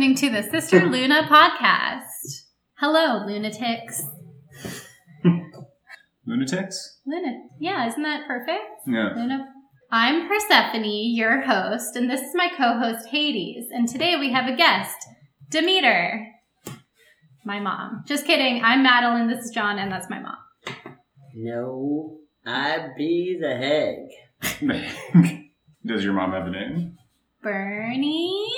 listening to the Sister Luna podcast. Hello, lunatics. Lunatics? Luna, yeah, isn't that perfect? Yeah. Luna. I'm Persephone, your host, and this is my co-host Hades. And today we have a guest, Demeter, my mom. Just kidding. I'm Madeline. This is John, and that's my mom. No, I be the hag. Does your mom have a name? Bernie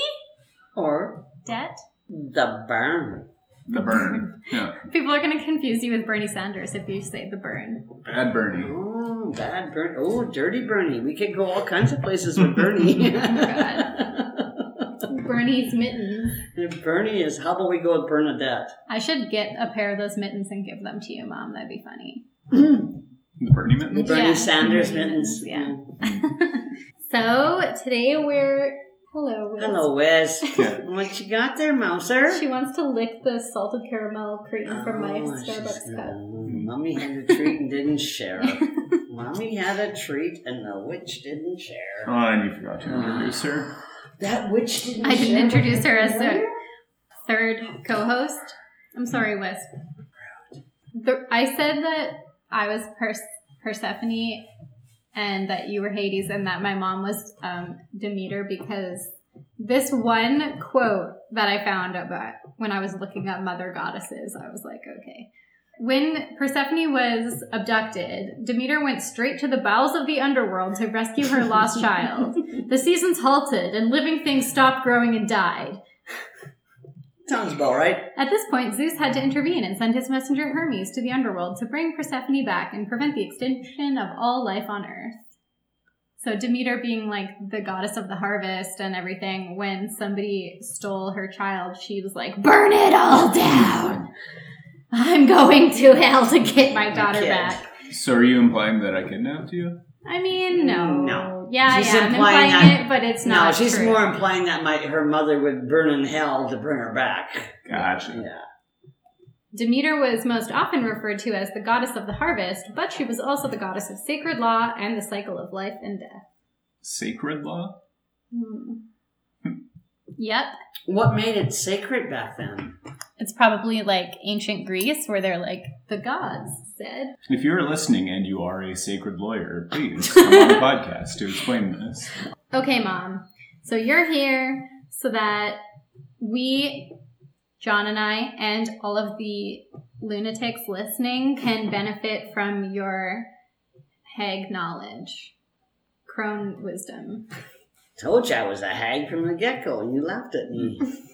Or Det. the burn. The Burn. Yeah. People are going to confuse you with Bernie Sanders if you say the burn. Bad Bernie. Oh, bad Bernie. Oh, dirty Bernie. We could go all kinds of places with Bernie. Oh Bernie's mittens. If Bernie is, how about we go with Bernadette? I should get a pair of those mittens and give them to you, Mom. That'd be funny. The Bernie The Mittens? Bernie Yeah. Sanders Bernie mittens. Yeah. So today we're hello. Wiz. Hello, Wes. What you got there, Mouser? She wants to lick the salted caramel cream from my Oh, Starbucks cup. oh, Mommy had a treat and didn't share. Mommy had a treat and the witch didn't share. Oh, and you forgot to introduce her. That witch didn't I didn't introduce her as the a third co-host. I'm sorry, Wisp. The, I said that I was Pers- Persephone and that you were Hades and that my mom was um, Demeter because this one quote that I found about when I was looking up mother goddesses, I was like, okay. When Persephone was abducted, Demeter went straight to the bowels of the underworld to rescue her lost child. The seasons halted and living things stopped growing and died. Sounds about right. At this point, Zeus had to intervene and send his messenger Hermes to the underworld to bring Persephone back and prevent the extinction of all life on Earth. So Demeter being like the goddess of the harvest and everything, when somebody stole her child, she was like, "Burn it all down! I'm going to hell to get my daughter back." So are you implying that I kidnapped you? I mean, no, No. yeah, She's yeah, I'm implying implying that- it, but it's not. No, not. she's true. more implying that my her mother would burn in hell to bring her back. Gotcha. Yeah. Demeter was most often referred to as the goddess of the harvest, but she was also the goddess of sacred law and the cycle of life and death. Sacred law? Hmm. Yep. What made it sacred back then? It's probably like ancient Greece where they're like, the gods said. If you're listening and you are a sacred lawyer, please come on the podcast to explain this. Okay, mom. So you're here so that we, John and I, and all of the lunatics listening can benefit from your hag knowledge, crone wisdom. Told you I was a hag from the get go, and you laughed at me.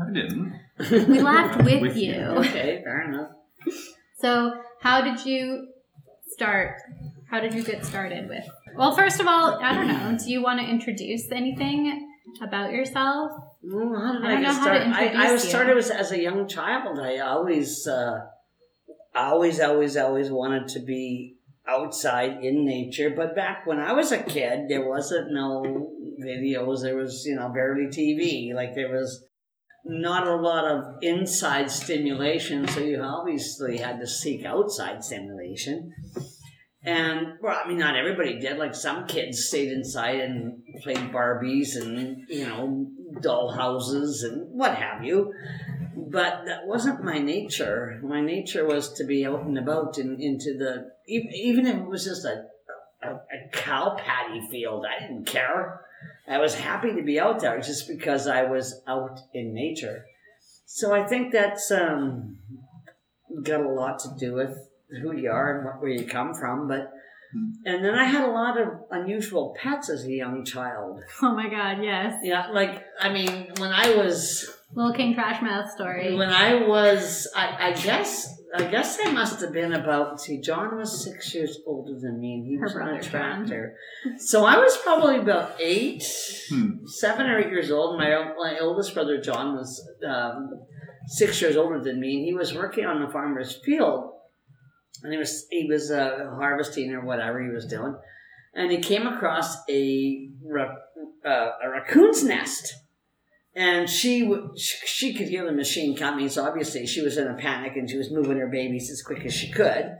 I didn't. We laughed with, With you. you. okay, fair enough. So, how did you start? How did you get started with? Well, first of all, I don't know. Do you want to introduce anything about yourself? Well, how did I I, don't get know how to started? I, I introduce was you. started as, as a young child. I always, uh, always, always, always wanted to be outside in nature. But back when I was a kid, there wasn't no videos. There was, you know, barely TV. Like there was not a lot of inside stimulation. So you obviously had to seek outside stimulation. And well, I mean, not everybody did. Like some kids stayed inside and played Barbies and you know doll houses and what have you. But that wasn't my nature. My nature was to be out and about and into the even if it was just a a, a cow patty field. I didn't care. I was happy to be out there just because I was out in nature. So I think that's um, got a lot to do with who you are and what, where you come from. But and then I had a lot of unusual pets as a young child. Oh my God! Yes, Yeah, like I mean, when I was Little King Trash Mouth story. when I was, I, I guess, I guess I must have been about. See, John was six years older than me, and he Her was on brother, a John. tractor. So I was probably about eight, Hmm. seven or eight years old. My my oldest brother John was um, six years older than me, and he was working on the farmer's field, and he was he was uh, harvesting or whatever he was doing, and he came across a ra- uh, a raccoon's nest. And she, she could hear the machine coming, so obviously she was in a panic and she was moving her babies as quick as she could.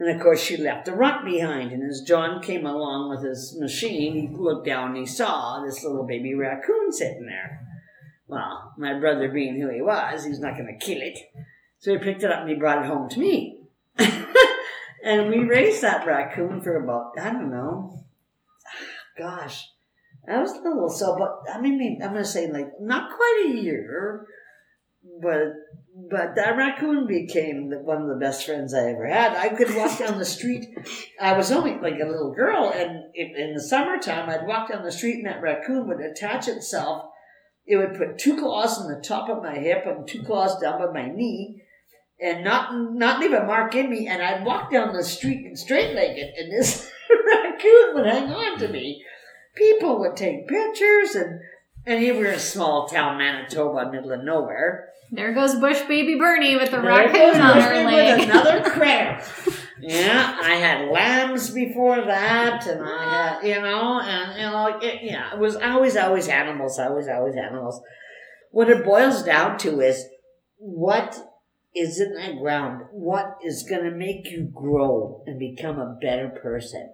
And of course, she left the runt behind. And as John came along with his machine, he looked down and he saw this little baby raccoon sitting there. Well, my brother being who he was, he's not going to kill it. So he picked it up and he brought it home to me. and we raised that raccoon for about, I don't know, ah, gosh, I was a little so, but I mean, I'm to say like not quite a year, but but that raccoon became the, one of the best friends I ever had. I could walk down the street. I was only like a little girl, and in, in the summertime, I'd walk down the street, and that raccoon would attach itself. It would put two claws on the top of my hip and two claws down by my knee, and not not leave a mark in me. And I'd walk down the street and straight legged, and this raccoon would hang on to me. People would take pictures, and and here we're in small town Manitoba, middle of nowhere. There goes Bush baby Bernie with the raccoon on her leg. With another critter. yeah, I had lambs before that, and I had, you know, and you know, it, yeah, it was always, always animals, always, always animals. What it boils down to is what is in that ground, what is going to make you grow and become a better person.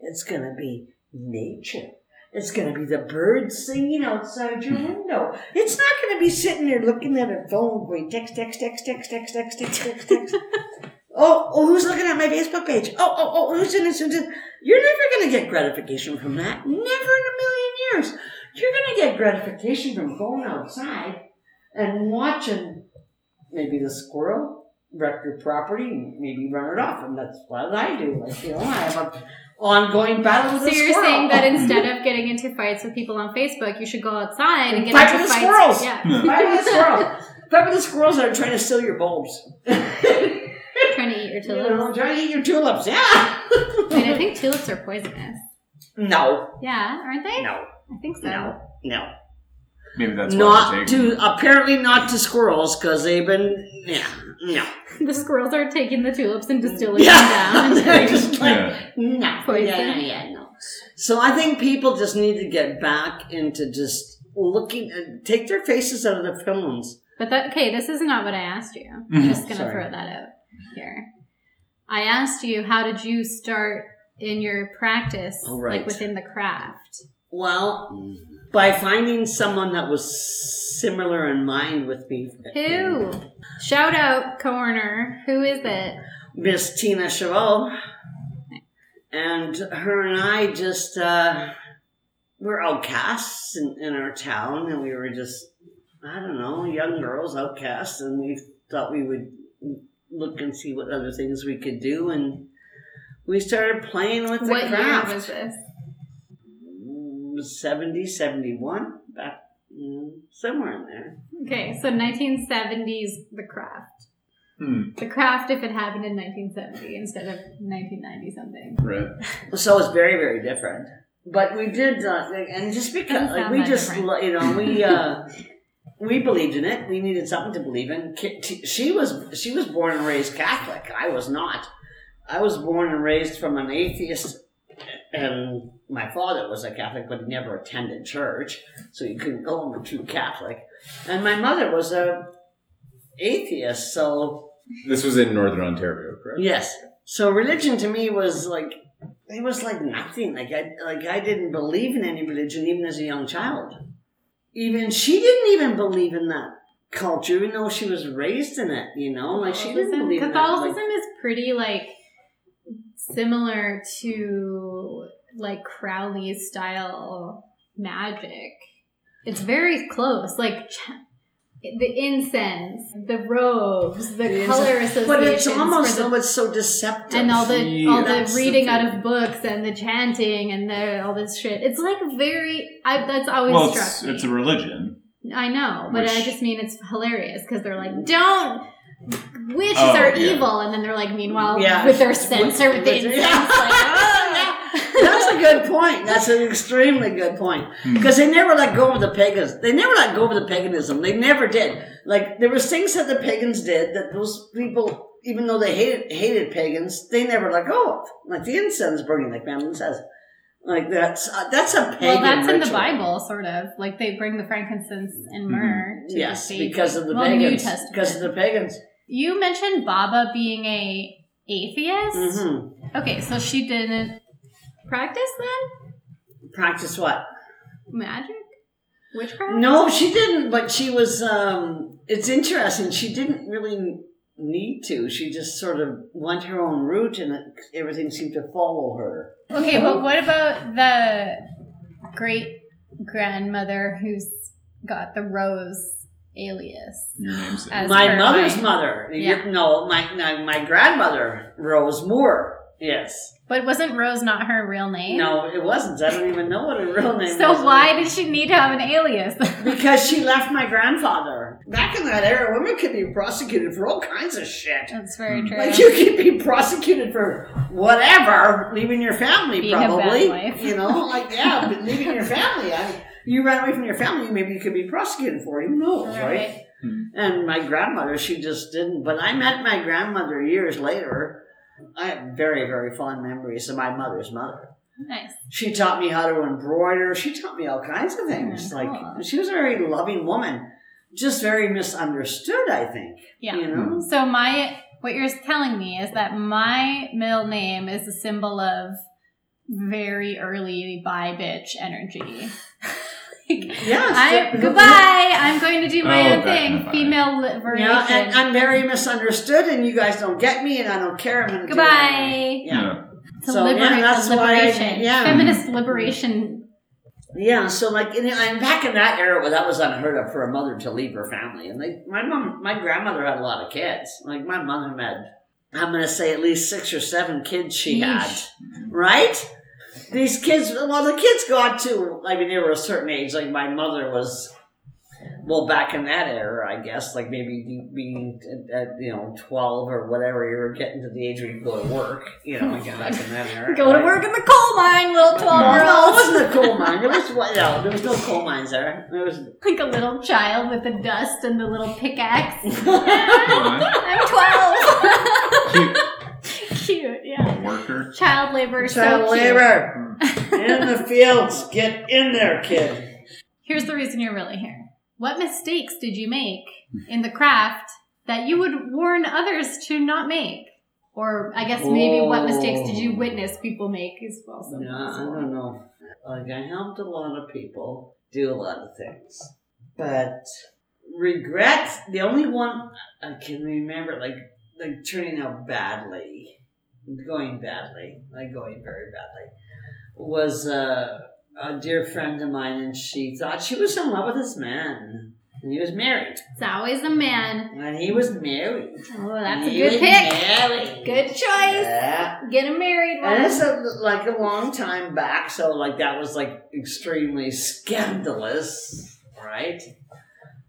It's going to be nature. It's going to be the birds singing outside your window. It's not going to be sitting there looking at a phone going text, text, text, text, text, text, text, text, text. oh, oh, who's looking at my Facebook page? Oh, oh, oh, who's in this? Who's in? You're never going to get gratification from that. Never in a million years. You're going to get gratification from going outside and watching maybe the squirrel wreck your property and maybe run it off. And that's what I do. Like, you know, I have a ongoing battle with So a you're squirrel. saying that instead of getting into fights with people on Facebook, you should go outside and get Fight into with the fights. squirrels! Yeah, Fight with the squirrel. Fight with the squirrels that are trying to steal your bulbs. trying to eat your You tulips. know, trying to eat your tulips. Yeah. I mean, I think tulips are poisonous. no, Yeah, aren't they? no, I think so. no, no. Maybe that's why Not they're to apparently not to squirrels because they've been yeah no The squirrels are taking the tulips and distilling yeah them down. And they're just like Yeah. no Poison. yeah yeah no. So I think people just need to get back into just looking and take their faces out of the phones. But that okay, this is not what I asked you. Mm-hmm. I'm just gonna throw that out here. I asked you how did you start in your practice, Oh, right. like within the craft. Well, mm-hmm. By finding someone that was similar in mind with me. Who? Shout out corner. Who is it? Miss Tina Chavot. And her and I just, uh, we're outcasts in, in our town, and we were just, I don't know, young girls, outcasts, and we thought we would look and see what other things we could do, and we started playing with the what craft. year was this? 70, 71, back, mm, somewhere in there. Okay, so 1970s the craft. Hmm. The craft if it happened in 1970 instead of 1990 something. Right. So it's very, very different. But we did, uh, and just because like, we just, different. you know, we uh, we believed in it. We needed something to believe in. She was she was born and raised Catholic. I was not. I was born and raised from an atheist, and my father was a Catholic, but he never attended church, so you couldn't call him a true Catholic. And my mother was a atheist, so This was in Northern Ontario, correct? Yes. So religion to me was like it was like nothing. Like I like I didn't believe in any religion even as a young child. Even she didn't even believe in that culture, even though she was raised in it. You know, like she didn't Catholicism, believe in that. Catholicism Like, is pretty like similar to like Crowley style magic. It's very close. Like ch- the incense, the robes, the, The color incense. associations, but it's almost the- so it's so deceptive. and all the Yeah, all the that's the reading out of books and the chanting and the all this shit. It's like very. I, that's always Well, struck it's, me. it's a religion. I know, but I just mean it's hilarious because they're like, mm. don't. Witches Oh, are yeah. evil, and then they're like, meanwhile, Yeah. with their censer, with the incense, yeah. like, oh, That's a good point. That's an extremely good point. Hmm. Because they never let go of the pagans. They never let go of the paganism. They never did. Like there was things that the pagans did that those people, even though they hated hated pagans, they never let go of. Like the incense burning, like Madeline says. Like that's uh, that's a pagan. well, that's in the. Bible, sort of. Like they bring the frankincense and myrrh to Yes, the baby. because of the well, New pagans. Testament. Because of the pagans. You mentioned Baba being a atheist. hmm Okay, so she didn't practice then Practice what? magic. Witchcraft? No, she didn't. But she was. um It's interesting. She didn't really need to. She just sort of went her own route, and it, everything seemed to follow her. Okay, but what about the great grandmother who's got the Rose alias? As my mother's my- mother. Yeah. No, my, my my grandmother, Rose Moore. Yes. But wasn't Rose not her real name? No, it wasn't. I don't even know what her real name was. So why did she need to have an alias? Because she left my grandfather. Back in that era, women could be prosecuted for all kinds of shit. That's very hmm. true. Like you could be prosecuted for whatever, leaving your family Being probably. You know, like yeah, but leaving your family. I you ran away from your family, maybe you could be prosecuted for it. Who knows, right? Right. Hmm. And my grandmother, she just didn't. But I met my grandmother years later. I have very, very fond memories of my mother's mother. Nice. She taught me how to embroider. She taught me all kinds of things. Oh. Like she was a very loving woman, just very misunderstood. I think. Yeah. You know. Hmm. So my what you're telling me is that my middle name is a symbol of very early bi bitch energy. Yes. I goodbye. I'm going to do my Oh, own okay. thing. Bye. Female liberation. Yeah, and I'm very misunderstood, and you guys don't get me, and I don't care. I'm gonna goodbye. anyway. Yeah. It's a So, yeah, that's a why I- liberation. yeah. Feminist liberation. Yeah, so like, in, and back in that era, well, that was unheard of for a mother to leave her family. And like, my mom, my grandmother had a lot of kids. Like, my mother had, I'm going to say at least six or seven kids she had. Right? These kids, well, the kids got to, I mean, they were a certain age. Like, my mother was, well, back in that era, I guess, like maybe being at, at you know, 12 or whatever, you were getting to the age where you go to work, you know, again, back in that era. Go to right? work in the coal mine, little twelve No, year no, it wasn't a coal mine. There was what? no, there was no coal mines there. There was Like a little child with the dust and the little pickaxe. I'm twelve. Cute. Cute, yeah. Worker. Child labor. is child so cute. labor hmm. in the fields. Get in there, kid. Here's the reason you're really here. What mistakes did you make in the craft that you would warn others to not make? Or I guess maybe what mistakes did you Oh. witness people make as well? So Yeah, I don't know. Like I helped a lot of people do a lot of things, but regrets. The only one I can remember, like like turning out badly, going badly, like going very badly, was uh, a dear friend of mine, and she thought she was in love with this man, and he was married, It's always a man. and he was married. Oh, that's a good was pick. Married. Good choice. Yeah. Get him married. And it's a, like a long time back, so like that was like extremely scandalous, right?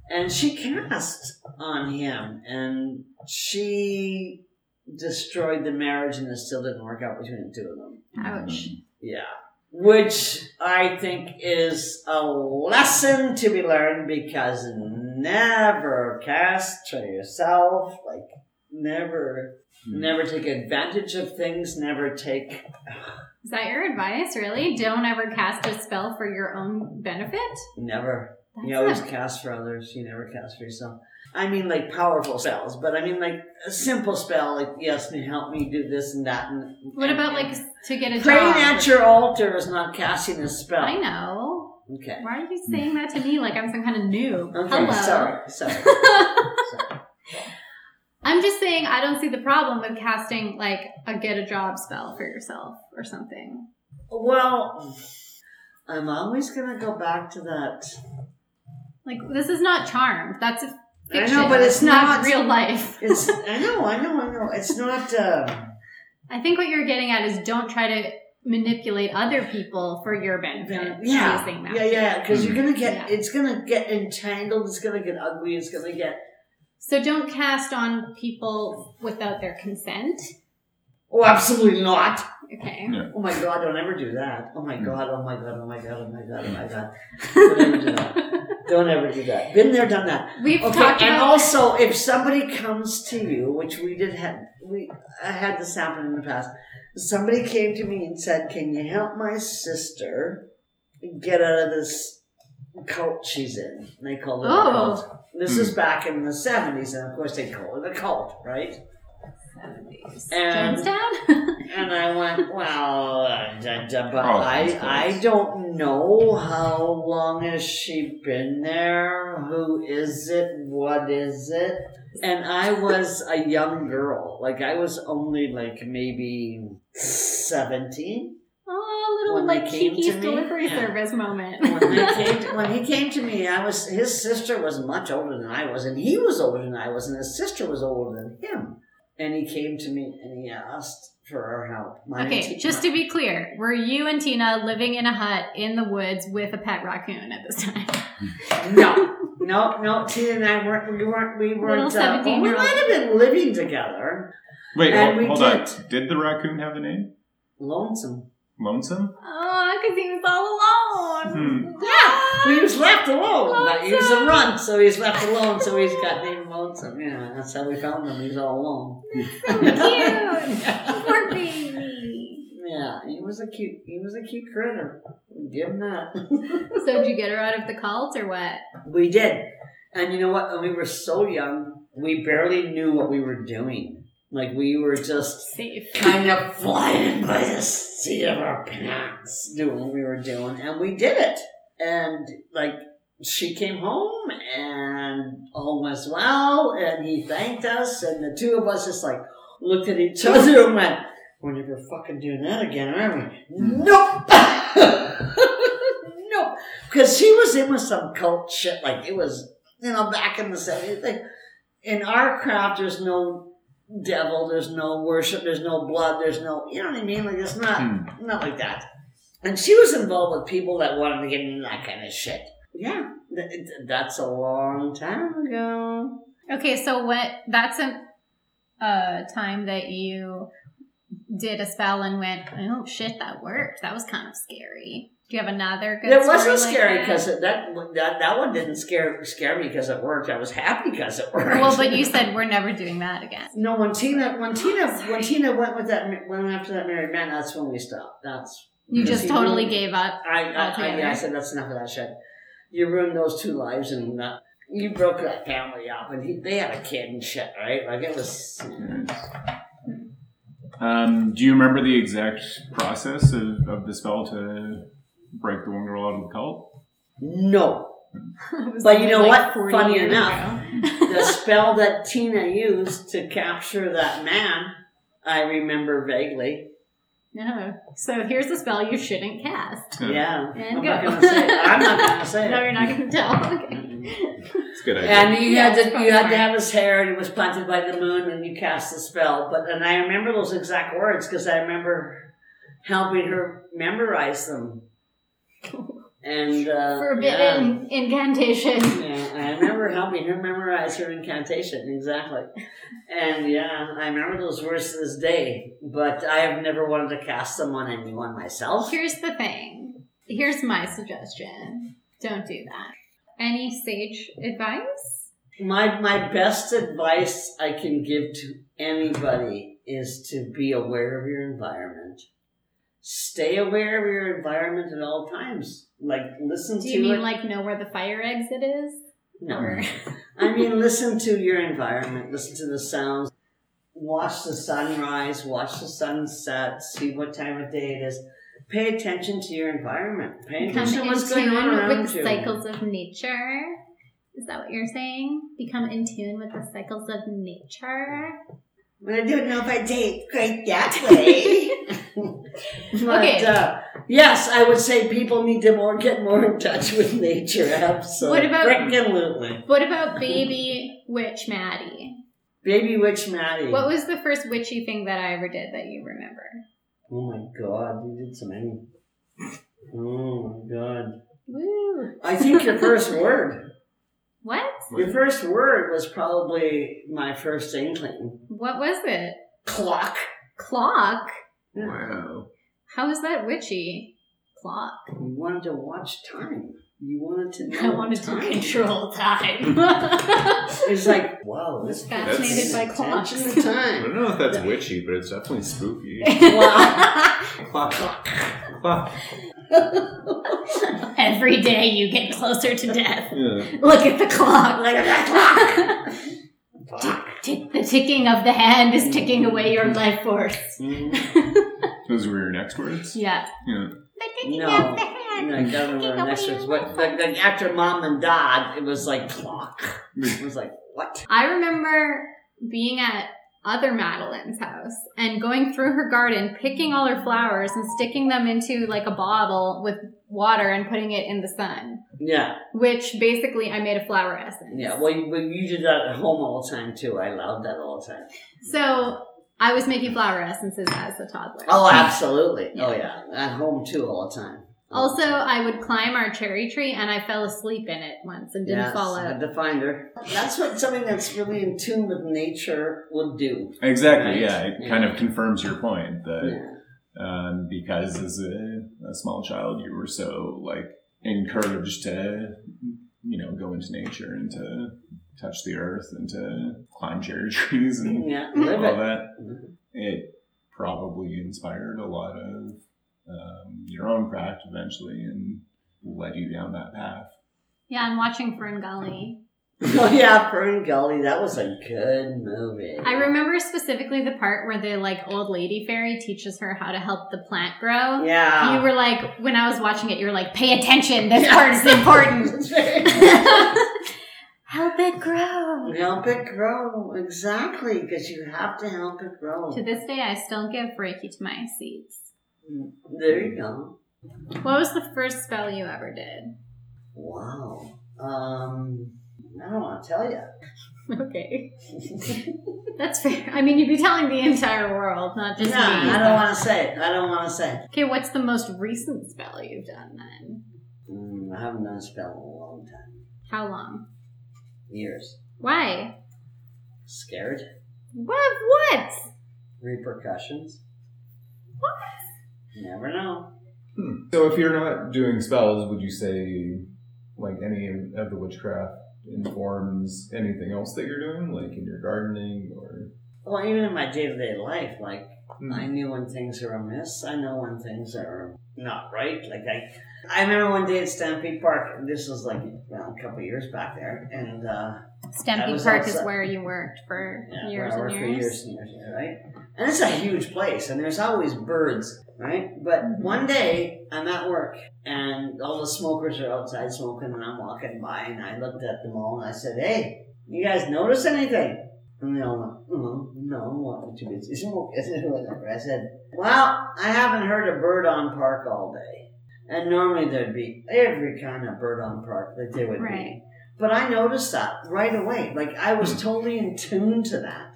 And she cast on him, and she destroyed the marriage, and it still didn't work out between the two of them. Ouch. Yeah. Which I think is a lesson to be learned because never castrate yourself. Like, never, hmm. never take advantage of things, never take Is that your advice, really? Don't ever cast a spell for your own benefit? Never. That's you always not- cast for others. You never cast for yourself. I mean, like powerful spells, but I mean, like a simple spell, like yes, me help me do this and that. And What and- about and like to get a job. praying job? at your altar is not casting a spell. I know. Okay. Why are you saying that to me like I'm some kind of noob? Okay. Hello. Sorry. Sorry. sorry. I'm just saying I don't see the problem with casting like a get a job spell for yourself or something. Well, I'm always gonna go back to that. Like this is not charmed. That's a I fiction. know, but it's not- real life. It's. I know. I know. I know. It's not. Uh, I think what you're getting at is don't try to manipulate other people for your benefit. yeah. Yeah. Yeah. Because you're gonna get. Yeah. It's gonna get entangled. It's gonna get ugly. It's gonna get. So don't cast on people without their consent. Oh, absolutely not. Okay. Oh my god, don't ever do that. Oh my god, oh my god, oh my god, oh my god, oh my god. Don't ever do that. Don't ever do that. Been there, done that. We've Okay, talked and about also if somebody comes to you, which we did have we I had this happen in the past. Somebody came to me and said, Can you help my sister get out of this cult she's in? And they called it a Oh. cult. This is hmm. back in the seventies, and of course they call it a cult, right? Seventies. And- Jonestown. And I went, well, uh, da, da, but Oh, I, that's I don't know how long has she been there. Who is it? What is it? And I was a young girl, like I was only like maybe seventeen oh, a little When they like came to Kiki's me, delivery yeah. service moment. when they came. To, when he came to me, I was his sister was much older than I was, and he was older than I was, and his sister was older than him. And he came to me and he asked for our help. My Okay, te- just to be clear, were you and Tina living in a hut in the woods with a pet raccoon at this time? No, no, no. Tina and I weren't. We weren't. We weren't. Little Uh, well, we might have been living together. Wait, And hold, we hold did. on. Did the raccoon have a name? Lonesome. Lonesome? Oh, because he was all alone. Hmm. Yeah, he was left alone. But he was a runt, so he's left alone. So he's got Yeah, that's how we found him. He's all alone. So cute. Poor baby. Yeah, he was a cute. He was a cute critter. Give him that. So did you get her out of the cult or what? we did, and you know what? When we were so young, we barely knew what we were doing. Like we were just Safe. kind of flying by the seat of our pants doing what we were doing and we did it and like she came home and all was well and he thanked us and the two of us just like looked at each other and went we're never fucking doing that again are we nope nope because she was in with some cult shit like it was you know back in the 70s like in our craft there's no devil, there's no worship, there's no blood, there's no, you know what I mean? Like, it's not, Hmm. not like that. And she was involved with people that wanted to get into that kind of shit. Yeah, th- th- that's a long time ago. Okay, so what? That's a, a time that you did a spell and went, oh shit, that worked. That was kind of scary. Do you have another good? It wasn't like scary because that, that that one didn't scare scare me because it worked. I was happy because it worked. Well, but you said we're never doing that again. no. When Tina when oh, Tina when Tina went with that went after that married man, that's when we stopped. That's You just totally gave up. I, I, I, yeah, I said that's enough of that shit. You ruined those two lives, and uh, you broke that family up, and he, they had a kid and shit, right? Like it was. Um, do you remember the exact process of, of the spell to break the one girl out of the cult? No, But you know like what? Funny enough, the spell that Tina used to capture that man, I remember vaguely. No. So here's a spell you shouldn't cast. Yeah, And I'm go. not gonna say. It. I'm not gonna say no, you're not going to tell. Okay. It's a good idea. And you Yeah, had it's to probably you had to have his hair, and it was planted by the moon, and you cast the spell. But and I remember those exact words because I remember helping her memorize them. And uh, Forbidden incantation. Yeah, yeah, I remember helping her memorize her incantation exactly. And yeah, I remember those words to this day. But I have never wanted to cast them on anyone myself. Here's the thing. Here's my suggestion. Don't do that. Any sage advice? My my best advice I can give to anybody is to be aware of your environment. Stay aware of your environment at all times. Like listen Do to you mean it. like know where the fire exit is? no. Or I mean listen to your environment, listen to the sounds. Watch the sunrise, watch the sunset, see what time of day it is. Pay attention to your environment. Pay attention in to what's going on around with the you. cycles of nature? Is that what you're saying? Become in tune with the cycles of nature? I don't know if I take quite that way. but, Okay. Uh, yes, I would say people need to more get more in touch with nature. Absolutely. What about- Absolutely. What about baby witch Maddie? Baby Witch Maddie. What was the first witchy thing that I ever did that you remember? oh my god, you did so many. Oh my god. Woo! I think your first word. What? Your first word was probably my first inkling. What was it? Clock. Clock? Wow. How is that witchy? Clock. You wanted to watch time. You wanted to know I wanted to control time. It's like, wow, this Was fascinated by clocks. Attention to I don't know if that's witchy, but it's definitely spooky. Wow. Clock. Clock. Every day you get closer to death. Yeah. Look at the clock. Look at that clock. Tick, tick, The ticking of the hand is ticking away your life force. Mhm. Those were your next words. Yeah. Yeah. The ticking No. of the hand. I gotta ticking next words. your What life the, the, after mom and dad, it was like clock. It was like what? I remember being at other Madeline's house and going through her garden, picking all her flowers and sticking them into like a bottle with water and putting it in the sun. Yeah, Which basically I made a flower essence. yeah. Well, you, you did that at home all the time too. I allowed that all the time. So I was making flower essences as a toddler. Oh, absolutely. Yeah. Oh yeah, at home too all the time. All Also, the time. I would climb our cherry tree and I fell asleep in it once and didn't Yes, fall I out. had to find her. That's what something that's really in tune with nature would do. Exactly. Right. Yeah. It Yeah. kind of confirms your point that Yeah. Um, because as a, a small child you were so like encouraged to you know go into nature and to touch the earth and to climb cherry trees and Yeah, all it. that it probably inspired a lot of um, your own craft eventually and led you down that path Yeah, and watching Fern Gully. Oh yeah, Fern Gully. That was a good movie. I remember specifically the part where the like old lady fairy teaches her how to help the plant grow. Yeah. You were like, when I was watching it, you were like, pay attention. This part is important. Help it grow. help it grow. Exactly, because you have to help it grow. To this day, I still give Reiki to my seeds. There you go. What was the first spell you ever did? Wow. Um, I don't want to tell you. Okay. That's fair. I mean, you'd be telling the entire world, not just no, me. I don't want to say it. I don't want to say it. Okay, what's the most recent spell you've done then? Mm, I haven't done a spell in a long time. How long? Years. Why? Scared. What? What? Repercussions. What? Never know. So if you're not doing spells, would you say like any of the witchcraft informs anything else that you're doing, like in your gardening or? Well, even in my day to day life, like Hmm. I knew when things are amiss. I know when things are not right. Like I, I remember one day at Stampede Park. This was like well, a couple of years back there, and uh, Stampede was Park is where you worked for yeah, years where I and years. for years and years, yeah, right? And it's a huge place, and there's always birds, right? But Mhm. one day I'm at work, and all the smokers are outside smoking, and I'm walking by, and I looked at them all, and I said, "Hey, you guys notice anything?" And they all went, oh, no, what, too busy smoking, whatever. I said, well, I haven't heard a bird on park all day. And normally there'd be every kind of bird on park that there would Right. be. But I noticed that right away. Like I was totally in tune to that.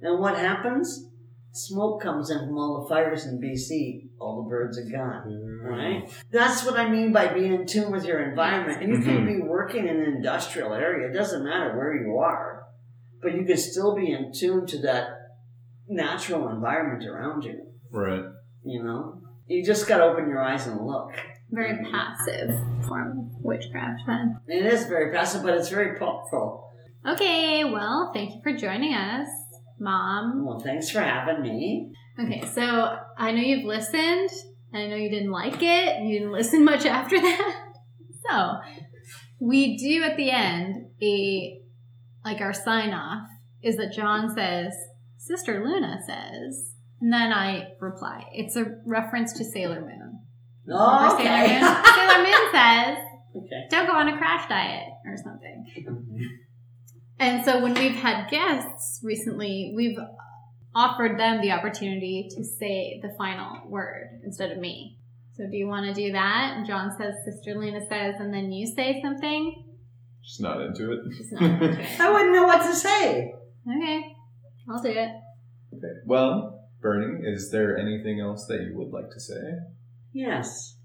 And what happens? Smoke comes in from all the fires in BC. All the birds are gone. Mm-hmm. Right? That's what I mean by being in tune with your environment. And you can mm-hmm. be working in an industrial area. It doesn't matter where you are. But you can still be in tune to that natural environment around you. Right. You know? You just gotta open your eyes and look. Very mm-hmm. passive form of witchcraft then. It is very passive, but it's very powerful. Okay, well, thank you for joining us, Mom. Well, thanks for having me. Okay, so I know you've listened, and I know you didn't like it, you didn't listen much after that. So, we do at the end a like our sign off is that John says, Sister Luna says, and then I reply. It's a reference to Sailor Moon. Oh, Or Sailor okay. Moon, Sailor Moon says, okay. don't go on a crash diet or something. And so when we've had guests recently, we've offered them the opportunity to say the final word instead of me. So do you want to do that? And John says, Sister Lena says, and then you say something? She's not into it. Just not into it. I wouldn't know what to say. Okay, I'll do it. Okay. Well, Bernie, is there anything else that you would like to say? Yes.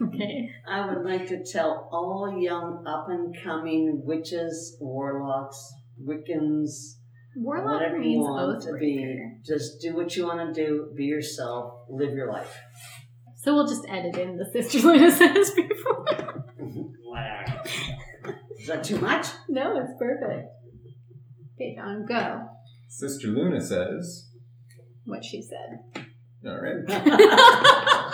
Okay. I would like to tell all young up and coming witches, warlocks, Wiccans, Warlock whatever you means want to be, breaker. just do what you want to do, be yourself, live your life. So we'll just edit in the Sister Luna says before. Whatever. Is that too much? no, it's perfect. Okay, John, go. Sister Luna says, What she said. all right.